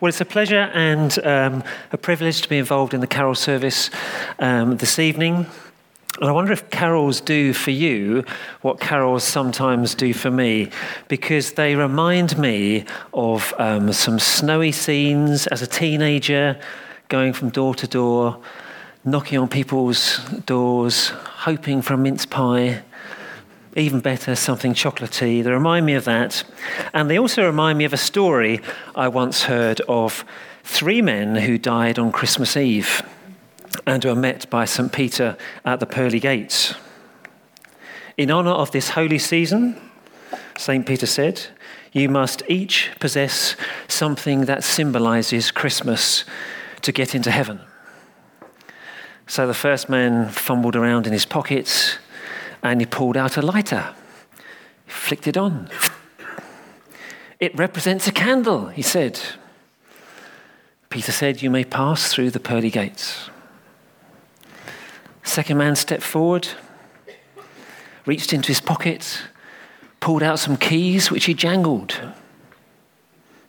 Well, it's a pleasure and um, a privilege to be involved in the carol service um, this evening. And I wonder if carols do for you what carols sometimes do for me, because they remind me of um, some snowy scenes as a teenager, going from door to door, knocking on people's doors, hoping for a mince pie, even better, something chocolatey. They remind me of that. And they also remind me of a story I once heard of three men who died on Christmas Eve and were met by St. Peter at the pearly gates. In honor of this holy season, St. Peter said, you must each possess something that symbolizes Christmas to get into heaven. So the first man fumbled around in his pockets and he pulled out a lighter. He flicked it on. It represents a candle, he said. Peter said, You may pass through the pearly gates. Second man stepped forward, reached into his pocket, pulled out some keys which he jangled.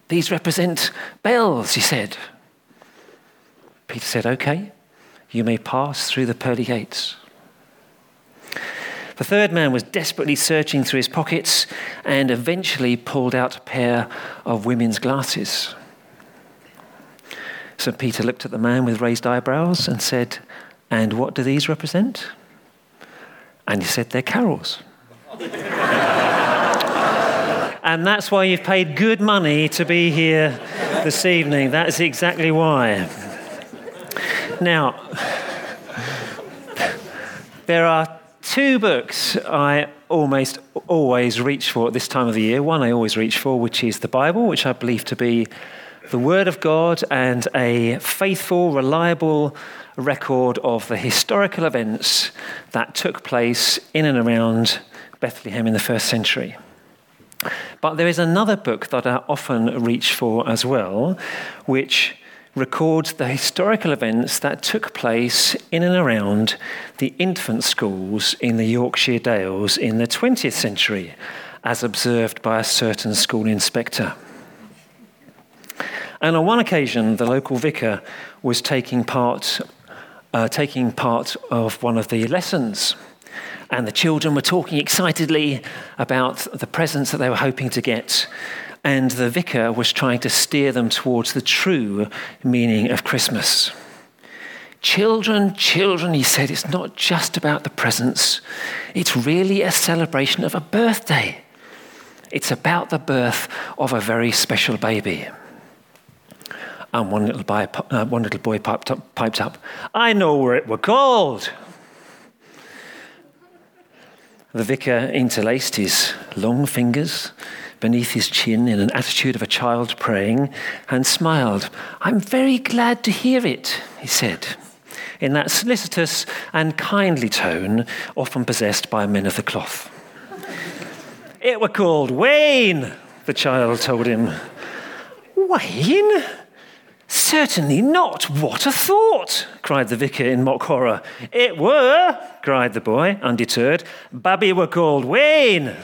These represent bells, he said. Peter said, Okay, you may pass through the pearly gates. The third man was desperately searching through his pockets and eventually pulled out a pair of women's glasses. So Peter looked at the man with raised eyebrows and said, And what do these represent? And he said, They're carols. and that's why you've paid good money to be here this evening. That's exactly why. Now, there are two books I almost always reach for at this time of the year. One I always reach for, which is the Bible, which I believe to be the Word of God and a faithful, reliable record of the historical events that took place in and around Bethlehem in the first century. But there is another book that I often reach for as well, which records the historical events that took place in and around the infant schools in the Yorkshire Dales in the 20th century, as observed by a certain school inspector. And on one occasion, the local vicar was taking part, uh, taking part of one of the lessons. And the children were talking excitedly about the presents that they were hoping to get and the vicar was trying to steer them towards the true meaning of Christmas. Children, children, he said, it's not just about the presents, it's really a celebration of a birthday. It's about the birth of a very special baby. And one little boy, uh, one little boy piped, up, piped up, I know where it were called. The vicar interlaced his long fingers beneath his chin in an attitude of a child praying and smiled. I'm very glad to hear it, he said, in that solicitous and kindly tone often possessed by men of the cloth. it were called Wayne, the child told him. Wayne? Certainly not. What a thought, cried the vicar in mock horror. It were, cried the boy, undeterred. Babby were called Wayne.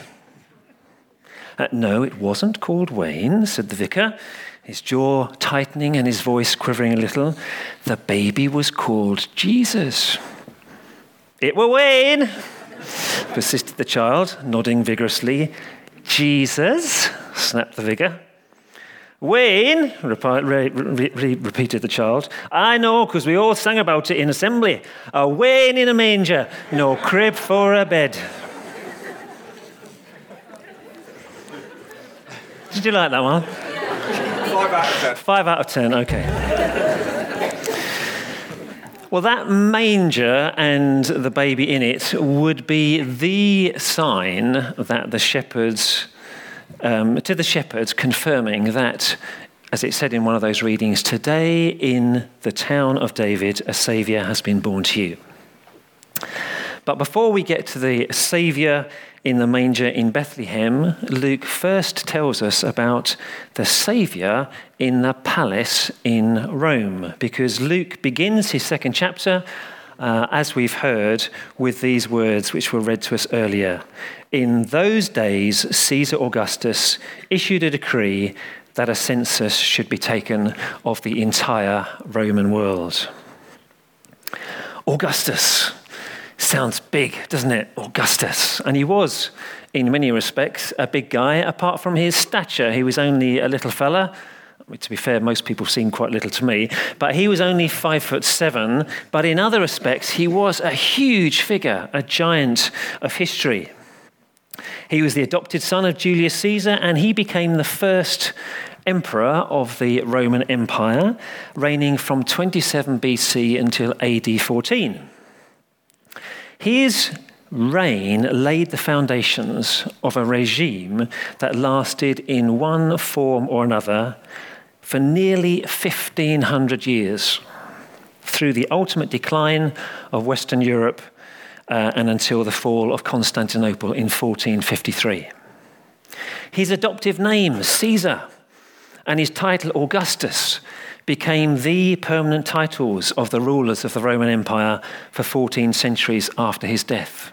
Uh, no, it wasn't called Wayne, said the vicar, his jaw tightening and his voice quivering a little. The baby was called Jesus. It were Wayne, persisted the child, nodding vigorously. Jesus, snapped the vicar. Wayne, re- re- repeated the child. I know, because we all sang about it in assembly. A Wayne in a manger, no crib for a bed. Did you like that one? Five out of ten. Five out of ten, okay. Well, that manger and the baby in it would be the sign that the shepherds, um, to the shepherds, confirming that, as it said in one of those readings, today in the town of David, a Saviour has been born to you. But before we get to the Saviour in the manger in Bethlehem, Luke first tells us about the Saviour in the palace in Rome, because Luke begins his second chapter, uh, as we've heard, with these words which were read to us earlier. In those days, Caesar Augustus issued a decree that a census should be taken of the entire Roman world. Augustus sounds big, doesn't it? Augustus. And he was, in many respects, a big guy, apart from his stature. He was only a little fella. To be fair, most people seem quite little to me, but he was only five foot seven. But in other respects, he was a huge figure, a giant of history. He was the adopted son of Julius Caesar, and he became the first emperor of the Roman Empire, reigning from 27 BC until AD 14. His reign laid the foundations of a regime that lasted in one form or another for nearly 1500 years through the ultimate decline of Western Europe uh, and until the fall of Constantinople in 1453. His adoptive name, Caesar, and his title, Augustus, became the permanent titles of the rulers of the Roman Empire for 14 centuries after his death.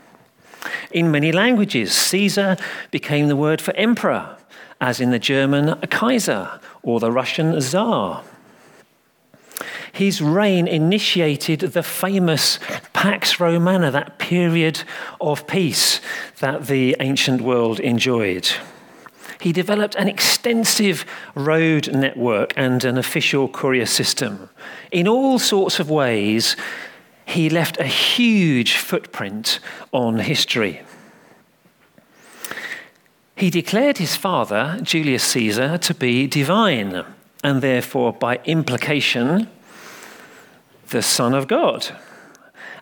In many languages, Caesar became the word for emperor, as in the German Kaiser or the Russian Tsar. His reign initiated the famous Pax Romana, that period of peace that the ancient world enjoyed. He developed an extensive road network and an official courier system. In all sorts of ways, he left a huge footprint on history. He declared his father, Julius Caesar, to be divine, and therefore, by implication, the Son of God.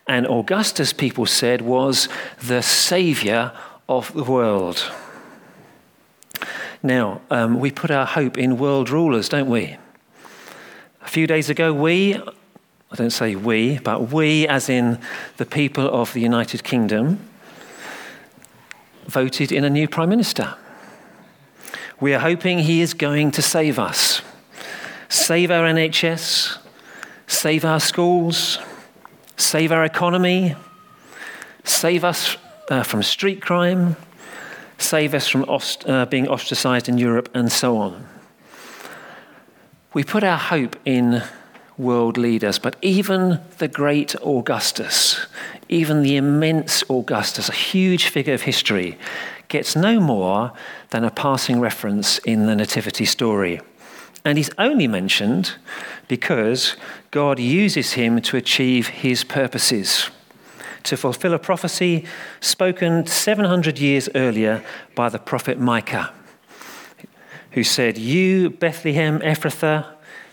And Augustus, people said, was the savior of the world. Now, um, we put our hope in world rulers, don't we? A few days ago, we, I don't say we, but we, as in the people of the United Kingdom, voted in a new Prime Minister. We are hoping he is going to save us, save our NHS, save our schools, save our economy, save us uh, from street crime, save us from ost- uh, being ostracized in Europe, and so on. We put our hope in world leaders, but even the great Augustus, even the immense Augustus, a huge figure of history, gets no more than a passing reference in the Nativity story. And he's only mentioned because God uses him to achieve his purposes, to fulfill a prophecy spoken 700 years earlier by the prophet Micah, who said, You, Bethlehem Ephrathah,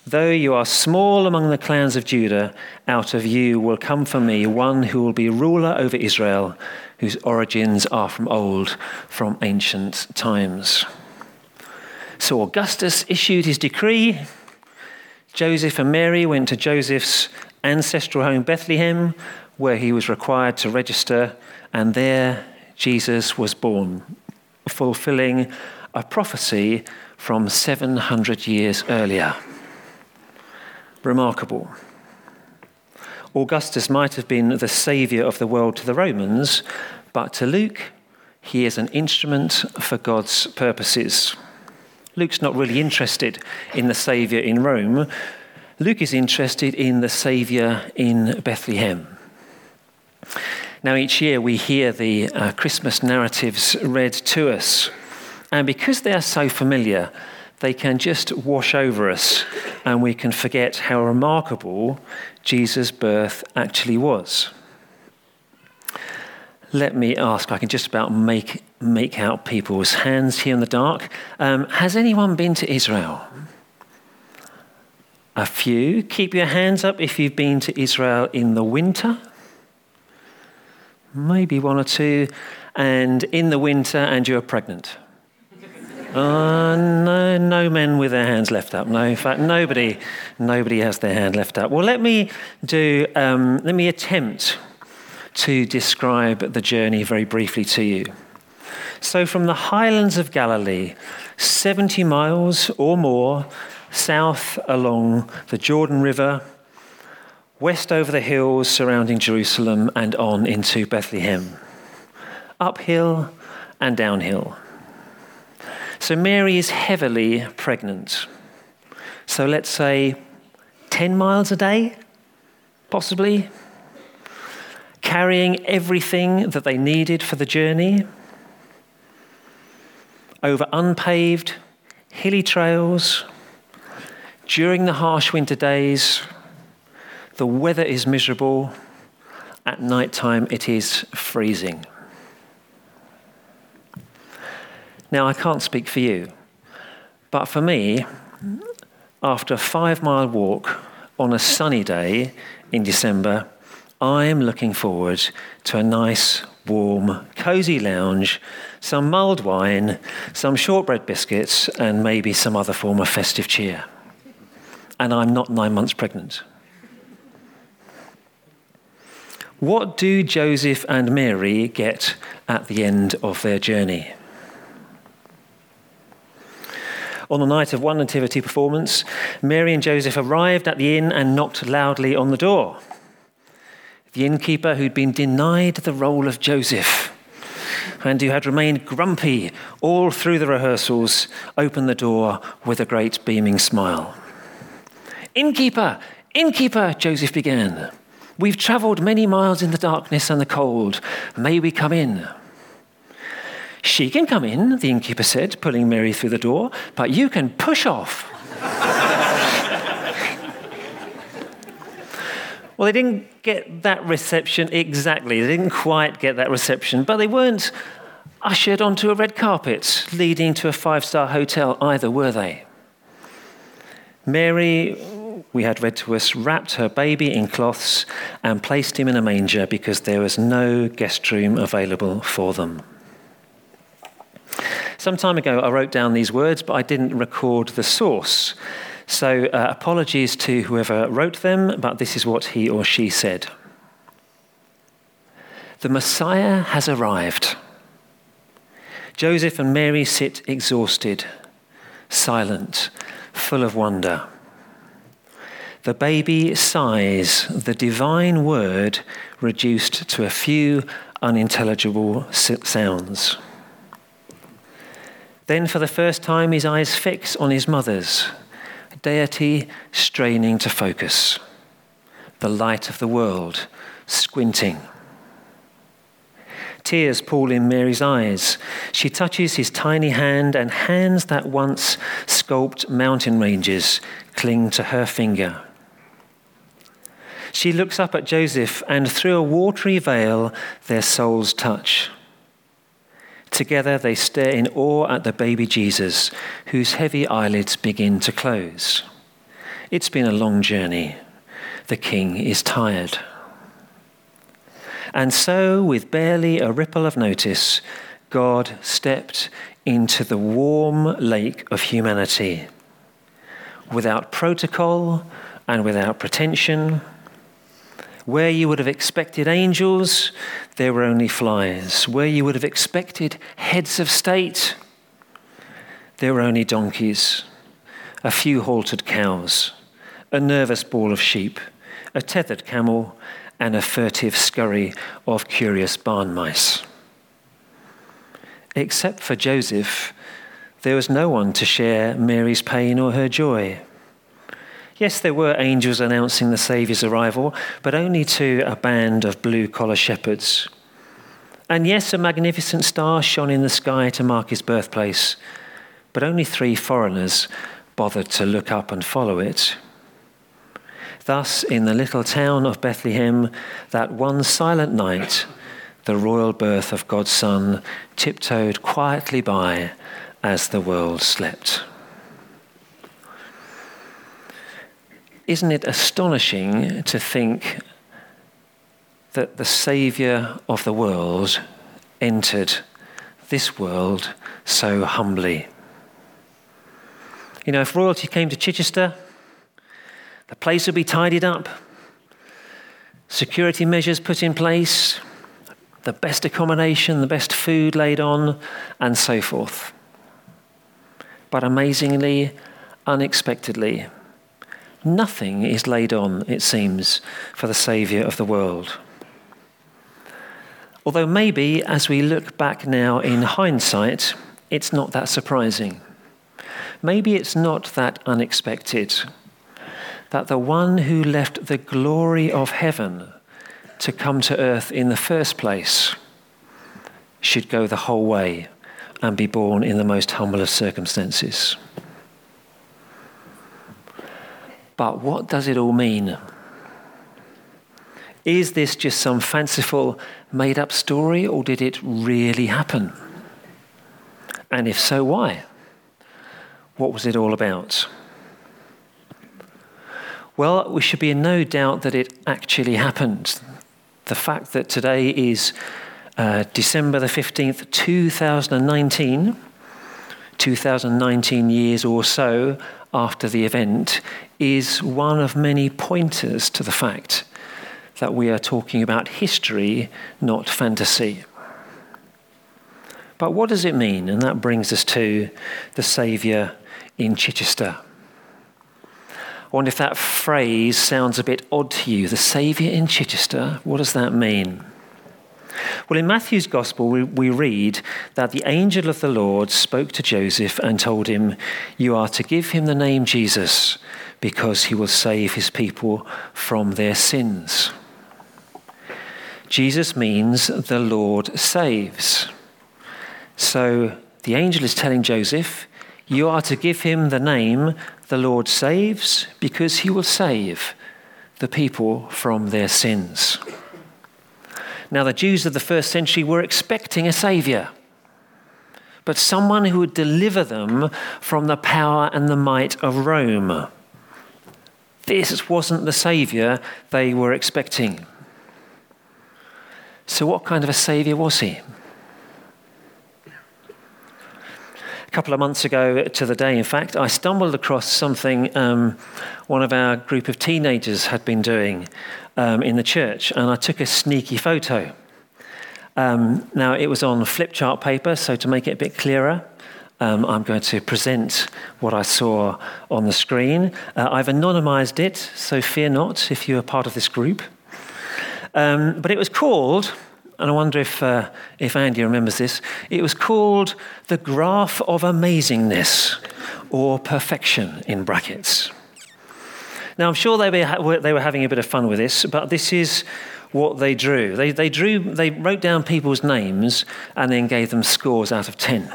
though you are small among the clans of Judah, out of you will come for me one who will be ruler over Israel, whose origins are from old, from ancient times. So Augustus issued his decree. Joseph and Mary went to Joseph's ancestral home, Bethlehem, where he was required to register, and there Jesus was born, fulfilling a prophecy from 700 years earlier. Remarkable. Augustus might have been the saviour of the world to the Romans, but to Luke, he is an instrument for God's purposes. Luke's not really interested in the Saviour in Rome. Luke is interested in the Saviour in Bethlehem. Now, each year we hear the uh, Christmas narratives read to us. And because they are so familiar, they can just wash over us and we can forget how remarkable Jesus' birth actually was. Let me ask, I can just about make make out people's hands here in the dark. Um, has anyone been to Israel? A few. Keep your hands up if you've been to Israel in the winter. Maybe one or two. And in the winter, and you're pregnant. Uh, no, no men with their hands left up. No, in fact, nobody, nobody has their hand left up. Well, let me do. Um, let me attempt to describe the journey very briefly to you. So, from the highlands of Galilee, 70 miles or more south along the Jordan River, west over the hills surrounding Jerusalem, and on into Bethlehem, uphill and downhill. So Mary is heavily pregnant. So let's say 10 miles a day, possibly, carrying everything that they needed for the journey over unpaved, hilly trails. During the harsh winter days, the weather is miserable. At night time, it is freezing. Now, I can't speak for you, but for me, after a five mile walk on a sunny day in December, I am looking forward to a nice, warm, cosy lounge, some mulled wine, some shortbread biscuits, and maybe some other form of festive cheer. And I'm not nine months pregnant. What do Joseph and Mary get at the end of their journey? On the night of one nativity performance, Mary and Joseph arrived at the inn and knocked loudly on the door. The innkeeper, who'd been denied the role of Joseph and who had remained grumpy all through the rehearsals, opened the door with a great beaming smile. Innkeeper, innkeeper, Joseph began. We've travelled many miles in the darkness and the cold. May we come in? She can come in, the innkeeper said, pulling Mary through the door, but you can push off. well, they didn't get that reception exactly. They didn't quite get that reception, but they weren't ushered onto a red carpet leading to a five star hotel either, were they? Mary, we had read to us, wrapped her baby in cloths and placed him in a manger because there was no guest room available for them. Some time ago, I wrote down these words, but I didn't record the source. So, uh, apologies to whoever wrote them, but this is what he or she said The Messiah has arrived. Joseph and Mary sit exhausted, silent, full of wonder. The baby sighs, the divine word reduced to a few unintelligible sounds. Then, for the first time, his eyes fix on his mother's, deity straining to focus, the light of the world squinting. Tears pool in Mary's eyes. She touches his tiny hand, and hands that once sculpt mountain ranges cling to her finger. She looks up at Joseph, and through a watery veil, their souls touch. Together they stare in awe at the baby Jesus, whose heavy eyelids begin to close. It's been a long journey. The king is tired. And so, with barely a ripple of notice, God stepped into the warm lake of humanity. Without protocol and without pretension, where you would have expected angels, there were only flies. Where you would have expected heads of state, there were only donkeys, a few haltered cows, a nervous ball of sheep, a tethered camel, and a furtive scurry of curious barn mice. Except for Joseph, there was no one to share Mary's pain or her joy. Yes, there were angels announcing the Saviour's arrival, but only to a band of blue collar shepherds. And yes, a magnificent star shone in the sky to mark his birthplace, but only three foreigners bothered to look up and follow it. Thus, in the little town of Bethlehem, that one silent night, the royal birth of God's Son tiptoed quietly by as the world slept. Isn't it astonishing to think that the Saviour of the world entered this world so humbly? You know, if royalty came to Chichester, the place would be tidied up, security measures put in place, the best accommodation, the best food laid on, and so forth. But amazingly, unexpectedly, Nothing is laid on, it seems, for the Saviour of the world. Although maybe, as we look back now in hindsight, it's not that surprising. Maybe it's not that unexpected that the one who left the glory of heaven to come to earth in the first place should go the whole way and be born in the most humble of circumstances. But what does it all mean? Is this just some fanciful, made up story, or did it really happen? And if so, why? What was it all about? Well, we should be in no doubt that it actually happened. The fact that today is uh, December the 15th, 2019, 2019 years or so after the event, is one of many pointers to the fact that we are talking about history, not fantasy. But what does it mean? And that brings us to the Saviour in Chichester. I wonder if that phrase sounds a bit odd to you. The Saviour in Chichester, what does that mean? Well, in Matthew's Gospel, we, read that the angel of the Lord spoke to Joseph and told him, You are to give him the name Jesus because he will save his people from their sins. Jesus means the Lord saves. So the angel is telling Joseph, You are to give him the name the Lord saves because he will save the people from their sins. Now, the Jews of the first century were expecting a savior, but someone who would deliver them from the power and the might of Rome. This wasn't the savior they were expecting. So, what kind of a savior was he? A couple of months ago to the day, in fact, I stumbled across something um, one of our group of teenagers had been doing um, in the church, and I took a sneaky photo. Um, now, it was on flip chart paper, so to make it a bit clearer, um, I'm going to present what I saw on the screen. Uh, I've anonymized it, so fear not if you are part of this group. Um, but it was called, and I wonder if, uh, if Andy remembers this, it was called The Graph of Amazingness, or Perfection in brackets. Now, I'm sure they were, they were having a bit of fun with this, but this is what they drew. They, they, drew, they wrote down people's names and then gave them scores out of 10.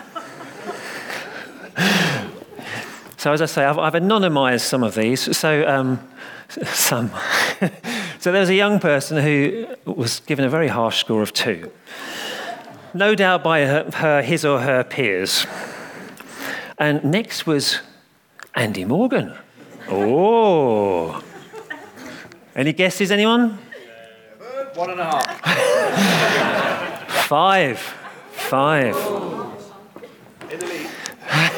So, as I say, I've, I've anonymized some of these. So, um, some. so, there was a young person who was given a very harsh score of two, no doubt by her, her his or her peers. And next was Andy Morgan. Oh. Any guesses, anyone? One and a half. Five. Five.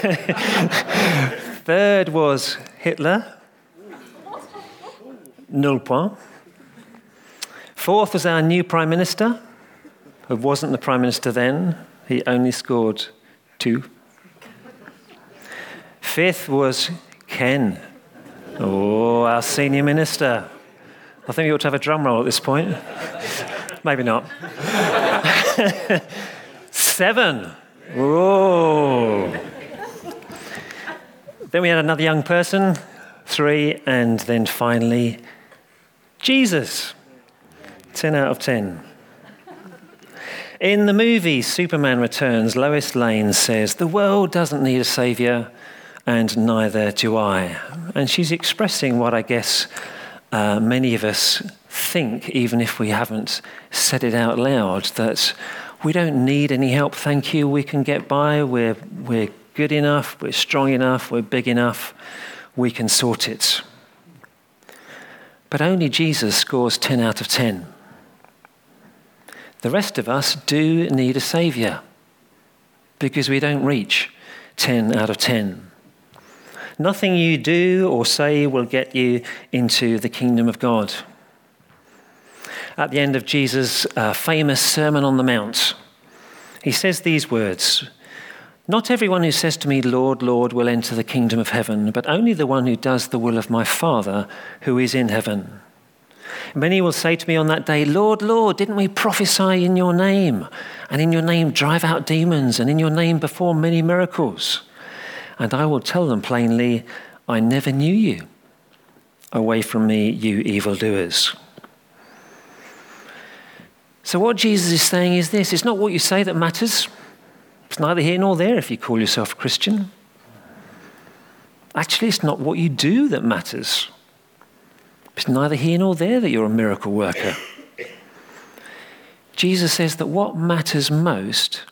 Third was Hitler. Null point. Fourth was our new Prime Minister, who wasn't the Prime Minister then. He only scored two. Fifth was Ken. Oh, our senior minister. I think we ought to have a drum roll at this point. Maybe not. Seven. Oh. Then we had another young person, three, and then finally, Jesus. 10 out of 10. In the movie Superman Returns, Lois Lane says, The world doesn't need a savior, and neither do I. And she's expressing what I guess uh, many of us think, even if we haven't said it out loud, that we don't need any help, thank you. We can get by. We're, we're good enough. We're strong enough. We're big enough. We can sort it. But only Jesus scores 10 out of 10. The rest of us do need a Saviour because we don't reach 10 out of 10. Nothing you do or say will get you into the kingdom of God. At the end of Jesus' uh, famous Sermon on the Mount, he says these words Not everyone who says to me, Lord, Lord, will enter the kingdom of heaven, but only the one who does the will of my Father who is in heaven. Many will say to me on that day, Lord, Lord, didn't we prophesy in your name? And in your name drive out demons, and in your name perform many miracles? And I will tell them plainly, I never knew you. Away from me, you evildoers. So, what Jesus is saying is this it's not what you say that matters. It's neither here nor there if you call yourself a Christian. Actually, it's not what you do that matters. It's neither here nor there that you're a miracle worker. Jesus says that what matters most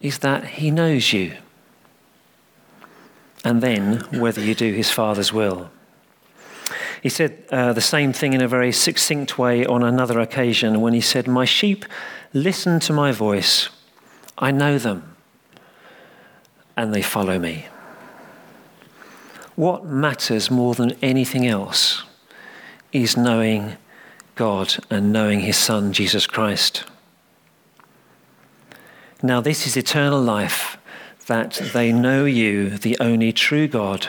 is that he knows you. And then whether you do his Father's will. He said uh, the same thing in a very succinct way on another occasion when he said, My sheep listen to my voice. I know them, and they follow me. What matters more than anything else is knowing God and knowing His Son, Jesus Christ. Now, this is eternal life that they know you, the only true God,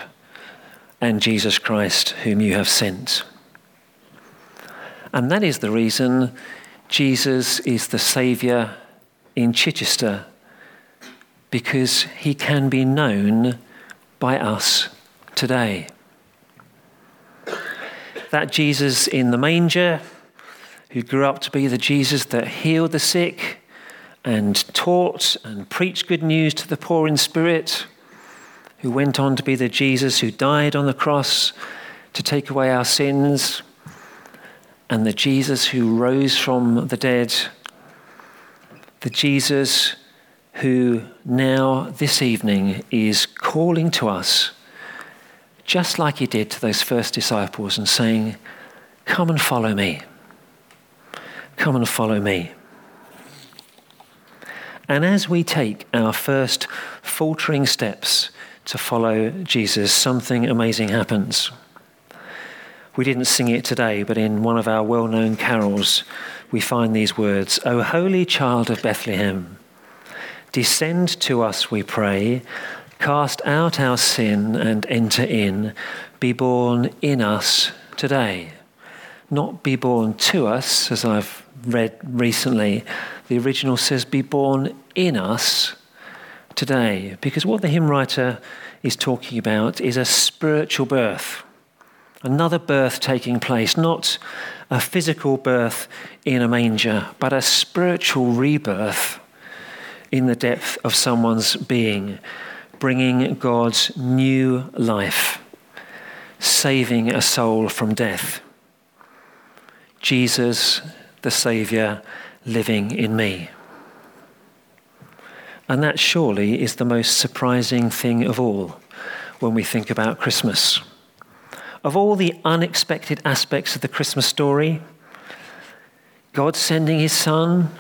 and Jesus Christ, whom you have sent. And that is the reason Jesus is the Saviour in Chichester, because he can be known by us today. That Jesus in the manger, who grew up to be the Jesus that healed the sick and taught and preached good news to the poor in spirit, who went on to be the Jesus who died on the cross to take away our sins, and the Jesus who rose from the dead, the Jesus who now, this evening, is calling to us just like he did to those first disciples and saying, Come and follow me. Come and follow me. And as we take our first faltering steps to follow Jesus, something amazing happens. We didn't sing it today, but in one of our well known carols, we find these words O holy child of Bethlehem, descend to us, we pray, Cast out our sin and enter in. Be born in us today. Not be born to us, as I've read recently. The original says, Be born in us today. Because what the hymn writer is talking about is a spiritual birth. Another birth taking place, not a physical birth in a manger, but a spiritual rebirth in the depth of someone's being bringing God's new life, saving a soul from death. Jesus, the Saviour, living in me. And that surely is the most surprising thing of all when we think about Christmas. Of all the unexpected aspects of the Christmas story, God sending his son,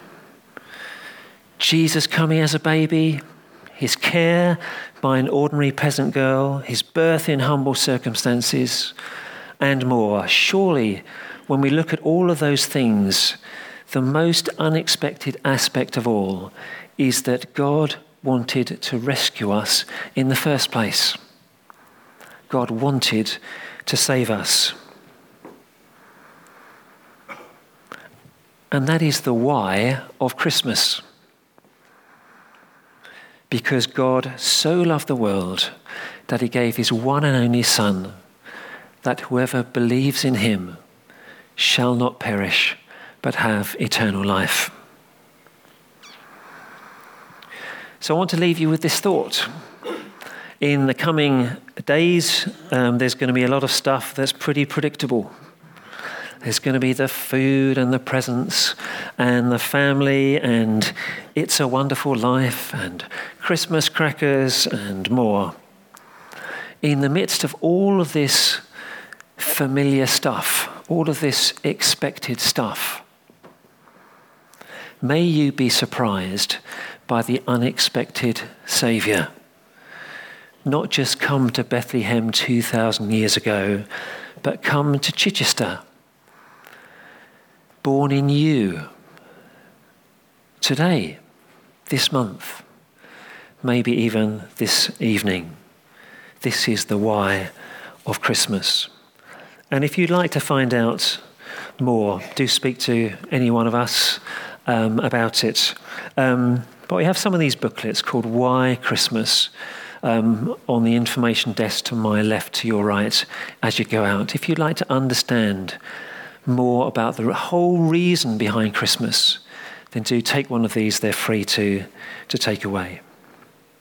Jesus coming as a baby, his care by an ordinary peasant girl, his birth in humble circumstances, and more. Surely, when we look at all of those things, the most unexpected aspect of all is that God wanted to rescue us in the first place. God wanted to save us. And that is the why of Christmas because God so loved the world that he gave his one and only Son, that whoever believes in him shall not perish, but have eternal life. So I want to leave you with this thought. In the coming days, um, there's going to be a lot of stuff that's pretty predictable. There's going to be the food and the presents and the family and It's a Wonderful Life and Christmas crackers and more. In the midst of all of this familiar stuff, all of this expected stuff, may you be surprised by the unexpected Saviour. Not just come to Bethlehem 2,000 years ago, but come to Chichester born in you today, this month, maybe even this evening. This is the why of Christmas. And if you'd like to find out more, do speak to any one of us um, about it. Um, but we have some of these booklets called Why Christmas um, on the information desk to my left, to your right, as you go out. If you'd like to understand more about the whole reason behind Christmas, then do take one of these. They're free to, to take away.